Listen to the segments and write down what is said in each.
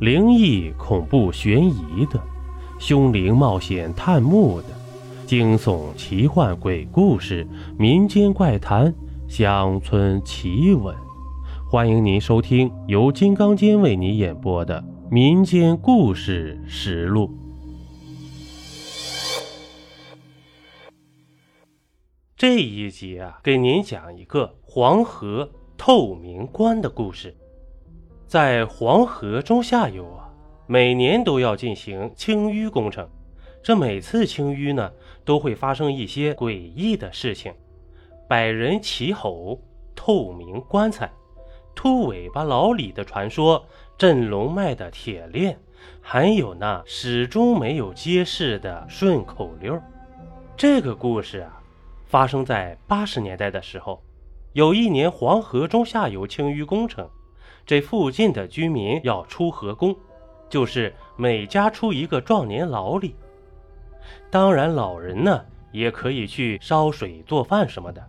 灵异、恐怖、悬疑的，凶灵冒险探墓的，惊悚、奇幻、鬼故事、民间怪谈、乡村奇闻，欢迎您收听由金刚间为您演播的《民间故事实录》。这一集啊，给您讲一个黄河透明关的故事。在黄河中下游啊，每年都要进行清淤工程。这每次清淤呢，都会发生一些诡异的事情：百人齐吼、透明棺材、秃尾巴老李的传说、镇龙脉的铁链，还有那始终没有揭示的顺口溜。这个故事啊，发生在八十年代的时候，有一年黄河中下游清淤工程。这附近的居民要出河工，就是每家出一个壮年劳力。当然，老人呢也可以去烧水做饭什么的。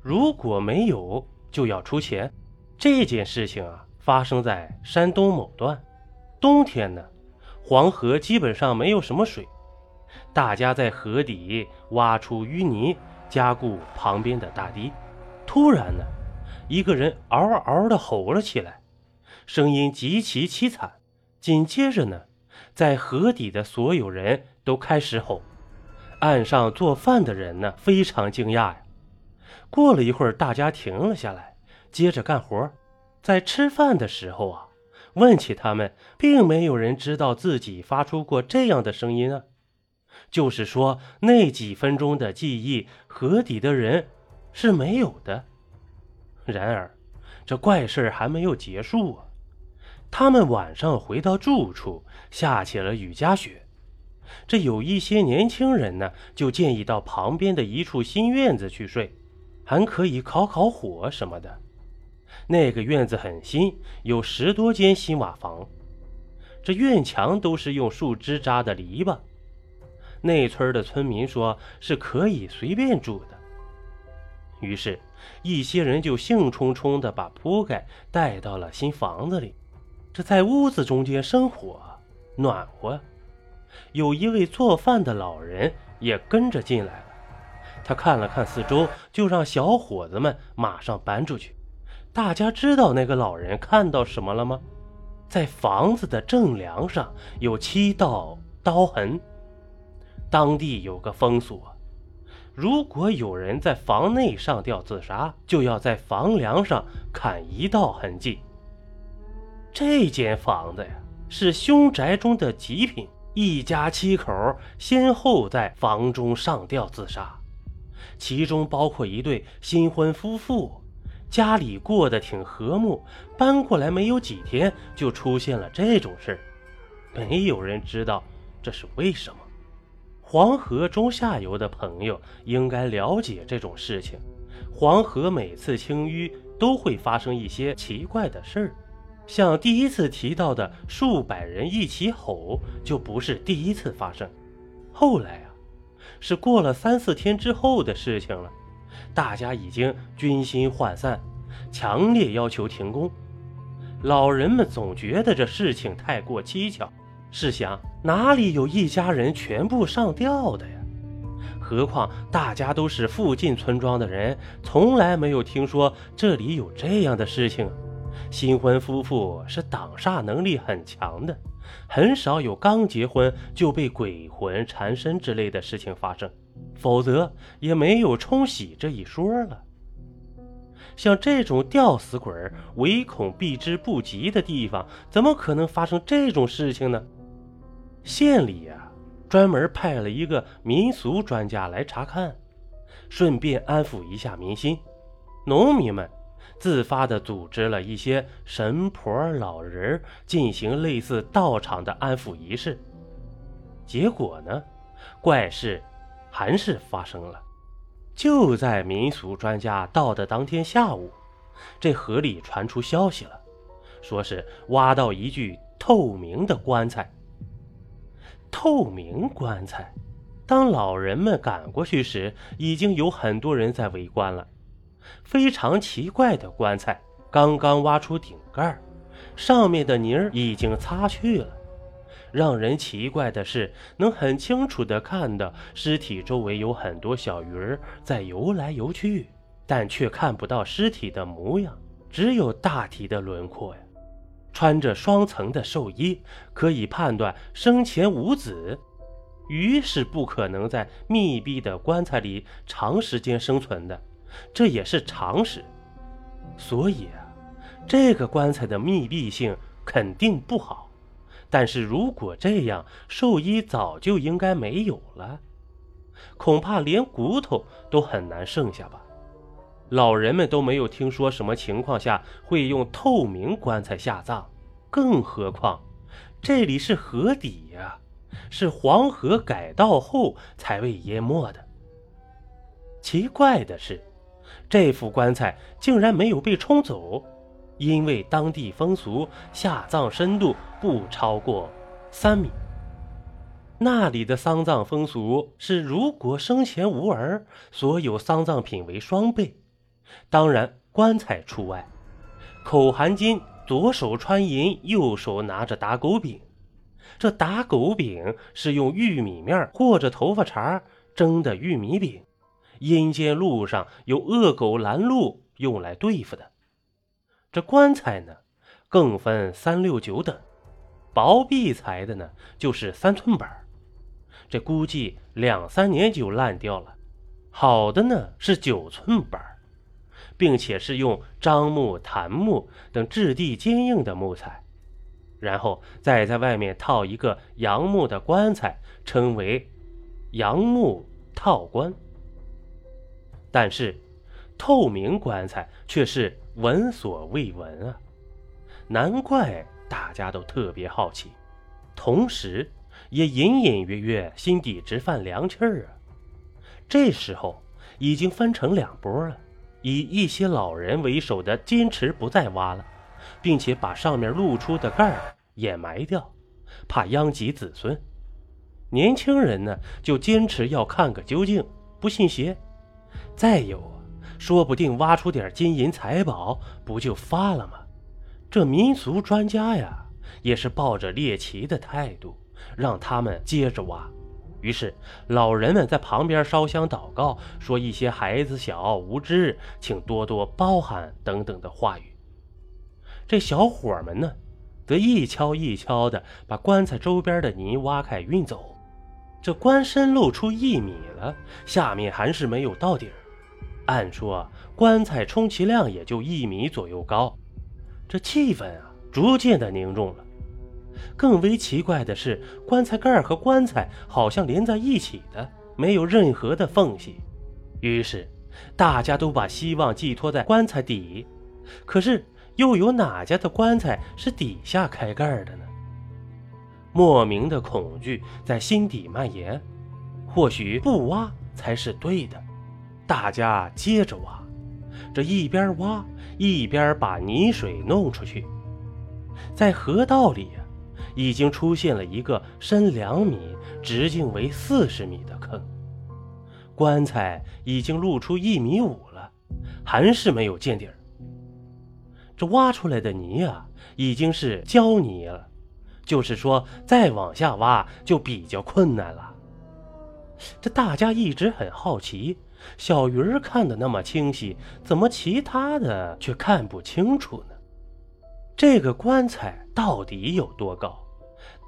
如果没有，就要出钱。这件事情啊，发生在山东某段。冬天呢，黄河基本上没有什么水，大家在河底挖出淤泥，加固旁边的大堤。突然呢，一个人嗷嗷地吼了起来。声音极其凄惨，紧接着呢，在河底的所有人都开始吼，岸上做饭的人呢非常惊讶呀。过了一会儿，大家停了下来，接着干活。在吃饭的时候啊，问起他们，并没有人知道自己发出过这样的声音啊。就是说，那几分钟的记忆，河底的人是没有的。然而，这怪事还没有结束啊。他们晚上回到住处，下起了雨夹雪。这有一些年轻人呢，就建议到旁边的一处新院子去睡，还可以烤烤火什么的。那个院子很新，有十多间新瓦房，这院墙都是用树枝扎的篱笆。那村的村民说是可以随便住的，于是，一些人就兴冲冲地把铺盖带到了新房子里。这在屋子中间生火，暖和。有一位做饭的老人也跟着进来了。他看了看四周，就让小伙子们马上搬出去。大家知道那个老人看到什么了吗？在房子的正梁上有七道刀痕。当地有个风俗，如果有人在房内上吊自杀，就要在房梁上砍一道痕迹。这间房子呀，是凶宅中的极品。一家七口先后在房中上吊自杀，其中包括一对新婚夫妇，家里过得挺和睦。搬过来没有几天，就出现了这种事没有人知道这是为什么。黄河中下游的朋友应该了解这种事情。黄河每次清淤都会发生一些奇怪的事儿。像第一次提到的数百人一起吼，就不是第一次发生。后来啊，是过了三四天之后的事情了。大家已经军心涣散，强烈要求停工。老人们总觉得这事情太过蹊跷。试想，哪里有一家人全部上吊的呀？何况大家都是附近村庄的人，从来没有听说这里有这样的事情。新婚夫妇是挡煞能力很强的，很少有刚结婚就被鬼魂缠身之类的事情发生，否则也没有冲喜这一说了。像这种吊死鬼唯恐避之不及的地方，怎么可能发生这种事情呢？县里呀，专门派了一个民俗专家来查看，顺便安抚一下民心。农民们。自发地组织了一些神婆、老人进行类似道场的安抚仪式，结果呢，怪事还是发生了。就在民俗专家到的当天下午，这河里传出消息了，说是挖到一具透明的棺材。透明棺材，当老人们赶过去时，已经有很多人在围观了。非常奇怪的棺材，刚刚挖出顶盖，上面的泥儿已经擦去了。让人奇怪的是，能很清楚地看到尸体周围有很多小鱼儿在游来游去，但却看不到尸体的模样，只有大体的轮廓呀。穿着双层的寿衣，可以判断生前无子，鱼是不可能在密闭的棺材里长时间生存的，这也是常识。所以啊，这个棺材的密闭性肯定不好。但是如果这样，兽医早就应该没有了，恐怕连骨头都很难剩下吧。老人们都没有听说什么情况下会用透明棺材下葬，更何况这里是河底呀，是黄河改道后才被淹没的。奇怪的是，这副棺材竟然没有被冲走。因为当地风俗，下葬深度不超过三米。那里的丧葬风俗是，如果生前无儿，所有丧葬品为双倍，当然棺材除外。口含金，左手穿银，右手拿着打狗饼。这打狗饼是用玉米面或者头发茬蒸的玉米饼，阴间路上有恶狗拦路，用来对付的。这棺材呢，更分三六九等，薄壁材的呢就是三寸板这估计两三年就烂掉了；好的呢是九寸板并且是用樟木、檀木等质地坚硬的木材，然后再在外面套一个杨木的棺材，称为杨木套棺。但是透明棺材却是。闻所未闻啊，难怪大家都特别好奇，同时也隐隐约约心底直犯凉气儿啊。这时候已经分成两波了，以一些老人为首的坚持不再挖了，并且把上面露出的盖儿掩埋掉，怕殃及子孙。年轻人呢就坚持要看个究竟，不信邪。再有。说不定挖出点金银财宝，不就发了吗？这民俗专家呀，也是抱着猎奇的态度，让他们接着挖。于是老人们在旁边烧香祷告，说一些孩子小无知，请多多包涵等等的话语。这小伙们呢，则一锹一锹的把棺材周边的泥挖开运走。这棺身露出一米了，下面还是没有到底儿。按说棺材充其量也就一米左右高，这气氛啊逐渐的凝重了。更为奇怪的是，棺材盖和棺材好像连在一起的，没有任何的缝隙。于是大家都把希望寄托在棺材底，可是又有哪家的棺材是底下开盖的呢？莫名的恐惧在心底蔓延，或许不挖才是对的。大家接着挖，这一边挖一边把泥水弄出去。在河道里呀，已经出现了一个深两米、直径为四十米的坑。棺材已经露出一米五了，还是没有见底儿。这挖出来的泥啊，已经是胶泥了，就是说再往下挖就比较困难了。这大家一直很好奇。小鱼儿看得那么清晰，怎么其他的却看不清楚呢？这个棺材到底有多高？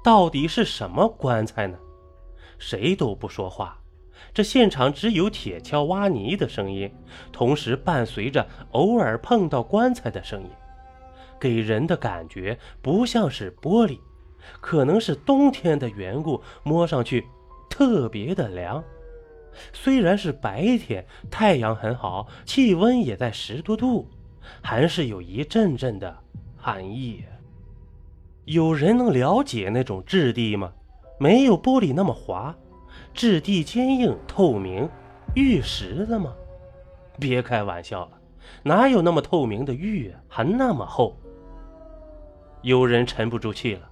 到底是什么棺材呢？谁都不说话。这现场只有铁锹挖泥的声音，同时伴随着偶尔碰到棺材的声音，给人的感觉不像是玻璃，可能是冬天的缘故，摸上去特别的凉。虽然是白天，太阳很好，气温也在十多度，还是有一阵阵的寒意。有人能了解那种质地吗？没有玻璃那么滑，质地坚硬透明，玉石的吗？别开玩笑了，哪有那么透明的玉？还那么厚。有人沉不住气了，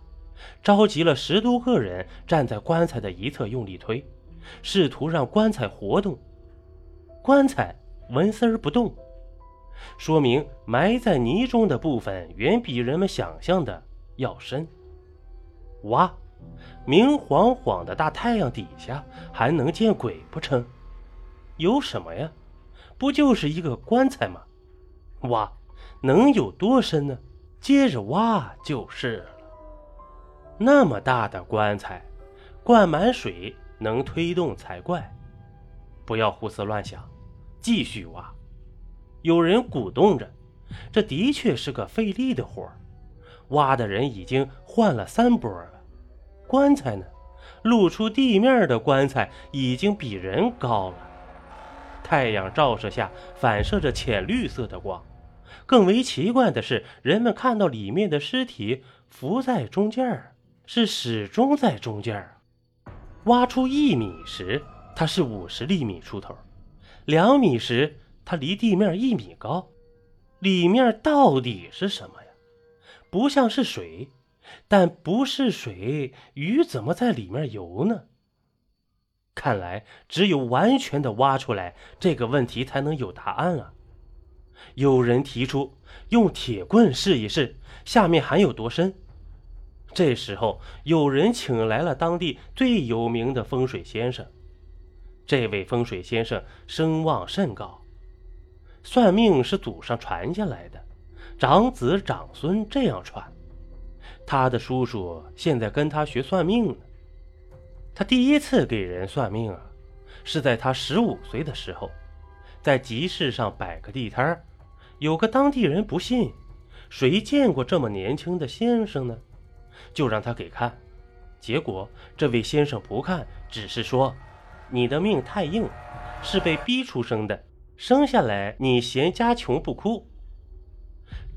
召集了十多个人站在棺材的一侧用力推。试图让棺材活动，棺材纹丝儿不动。说明埋在泥中的部分远比人们想象的要深。哇，明晃晃的大太阳底下还能见鬼不成？有什么呀？不就是一个棺材吗？挖，能有多深呢？接着挖就是了。那么大的棺材，灌满水能推动才怪。不要胡思乱想，继续挖。有人鼓动着，这的确是个费力的活儿。挖的人已经换了三波了。棺材呢？露出地面的棺材已经比人高了。太阳照射下，反射着浅绿色的光。更为奇怪的是，人们看到里面的尸体浮在中间儿，是始终在中间儿。挖出一米时，它是五十厘米出头；两米时，它离地面一米高。里面到底是什么呀？不像是水，但不是水，鱼怎么在里面游呢？看来，只有完全的挖出来这个问题，才能有答案啊。有人提出用铁棍试一试，下面还有多深。这时候，有人请来了当地最有名的风水先生。这位风水先生声望甚高，算命是祖上传下来的，长子长孙这样传。他的叔叔现在跟他学算命呢。他第一次给人算命啊，是在他十五岁的时候，在集市上摆个地摊儿，有个当地人不信，谁见过这么年轻的先生呢？就让他给看，结果这位先生不看，只是说：“你的命太硬，是被逼出生的，生下来你嫌家穷不哭。”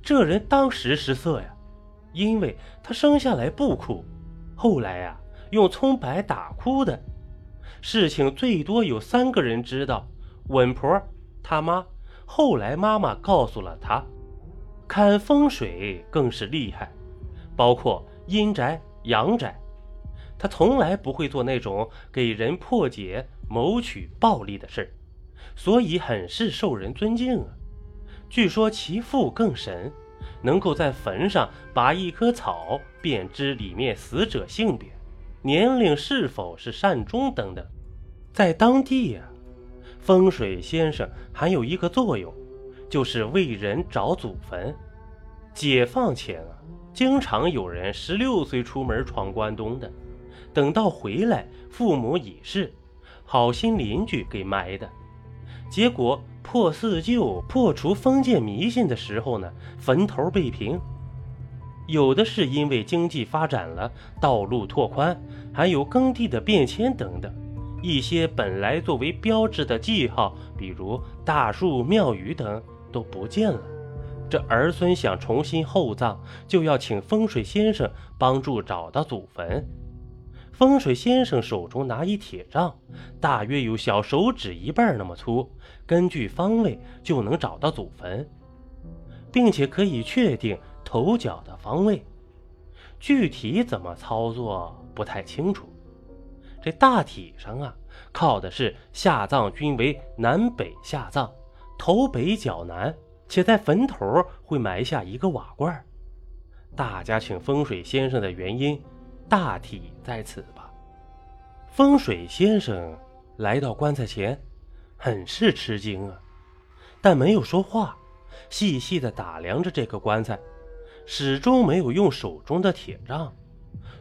这人当时失色呀，因为他生下来不哭，后来呀。用葱白打哭的事情最多有三个人知道：稳婆、他妈。后来妈妈告诉了他，看风水更是厉害，包括阴宅、阳宅。他从来不会做那种给人破解、谋取暴利的事所以很是受人尊敬啊。据说其父更神，能够在坟上拔一棵草，便知里面死者性别。年龄是否是善终等等，在当地呀，风水先生还有一个作用，就是为人找祖坟。解放前啊，经常有人十六岁出门闯关东的，等到回来父母已逝，好心邻居给埋的。结果破四旧、破除封建迷信的时候呢，坟头被平。有的是因为经济发展了，道路拓宽，还有耕地的变迁等等，一些本来作为标志的记号，比如大树、庙宇等都不见了。这儿孙想重新厚葬，就要请风水先生帮助找到祖坟。风水先生手中拿一铁杖，大约有小手指一半那么粗，根据方位就能找到祖坟，并且可以确定。头脚的方位，具体怎么操作不太清楚。这大体上啊，靠的是下葬均为南北下葬，头北脚南，且在坟头会埋下一个瓦罐。大家请风水先生的原因，大体在此吧。风水先生来到棺材前，很是吃惊啊，但没有说话，细细的打量着这个棺材。始终没有用手中的铁杖，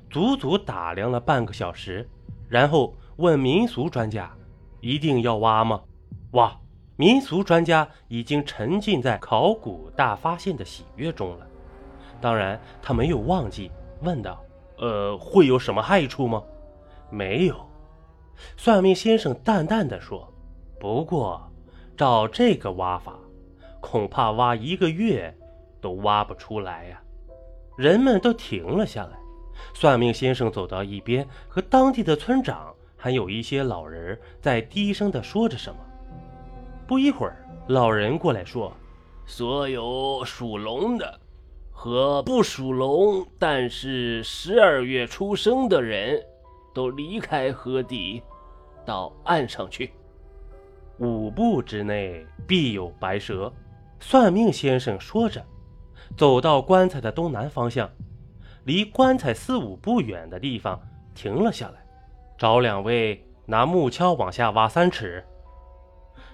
足足打量了半个小时，然后问民俗专家：“一定要挖吗？”挖！民俗专家已经沉浸在考古大发现的喜悦中了。当然，他没有忘记问道：“呃，会有什么害处吗？”“没有。”算命先生淡淡的说。“不过，照这个挖法，恐怕挖一个月。”都挖不出来呀！人们都停了下来。算命先生走到一边，和当地的村长还有一些老人在低声的说着什么。不一会儿，老人过来说：“所有属龙的和不属龙但是十二月出生的人，都离开河底，到岸上去。五步之内必有白蛇。”算命先生说着，走到棺材的东南方向，离棺材四五步远的地方停了下来，找两位拿木锹往下挖三尺。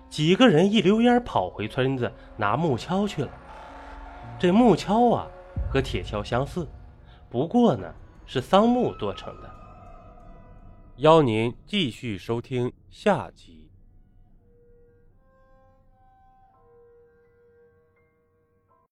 几个人一溜烟跑回村子拿木锹去了。这木锹啊，和铁锹相似，不过呢是桑木做成的。邀您继续收听下集。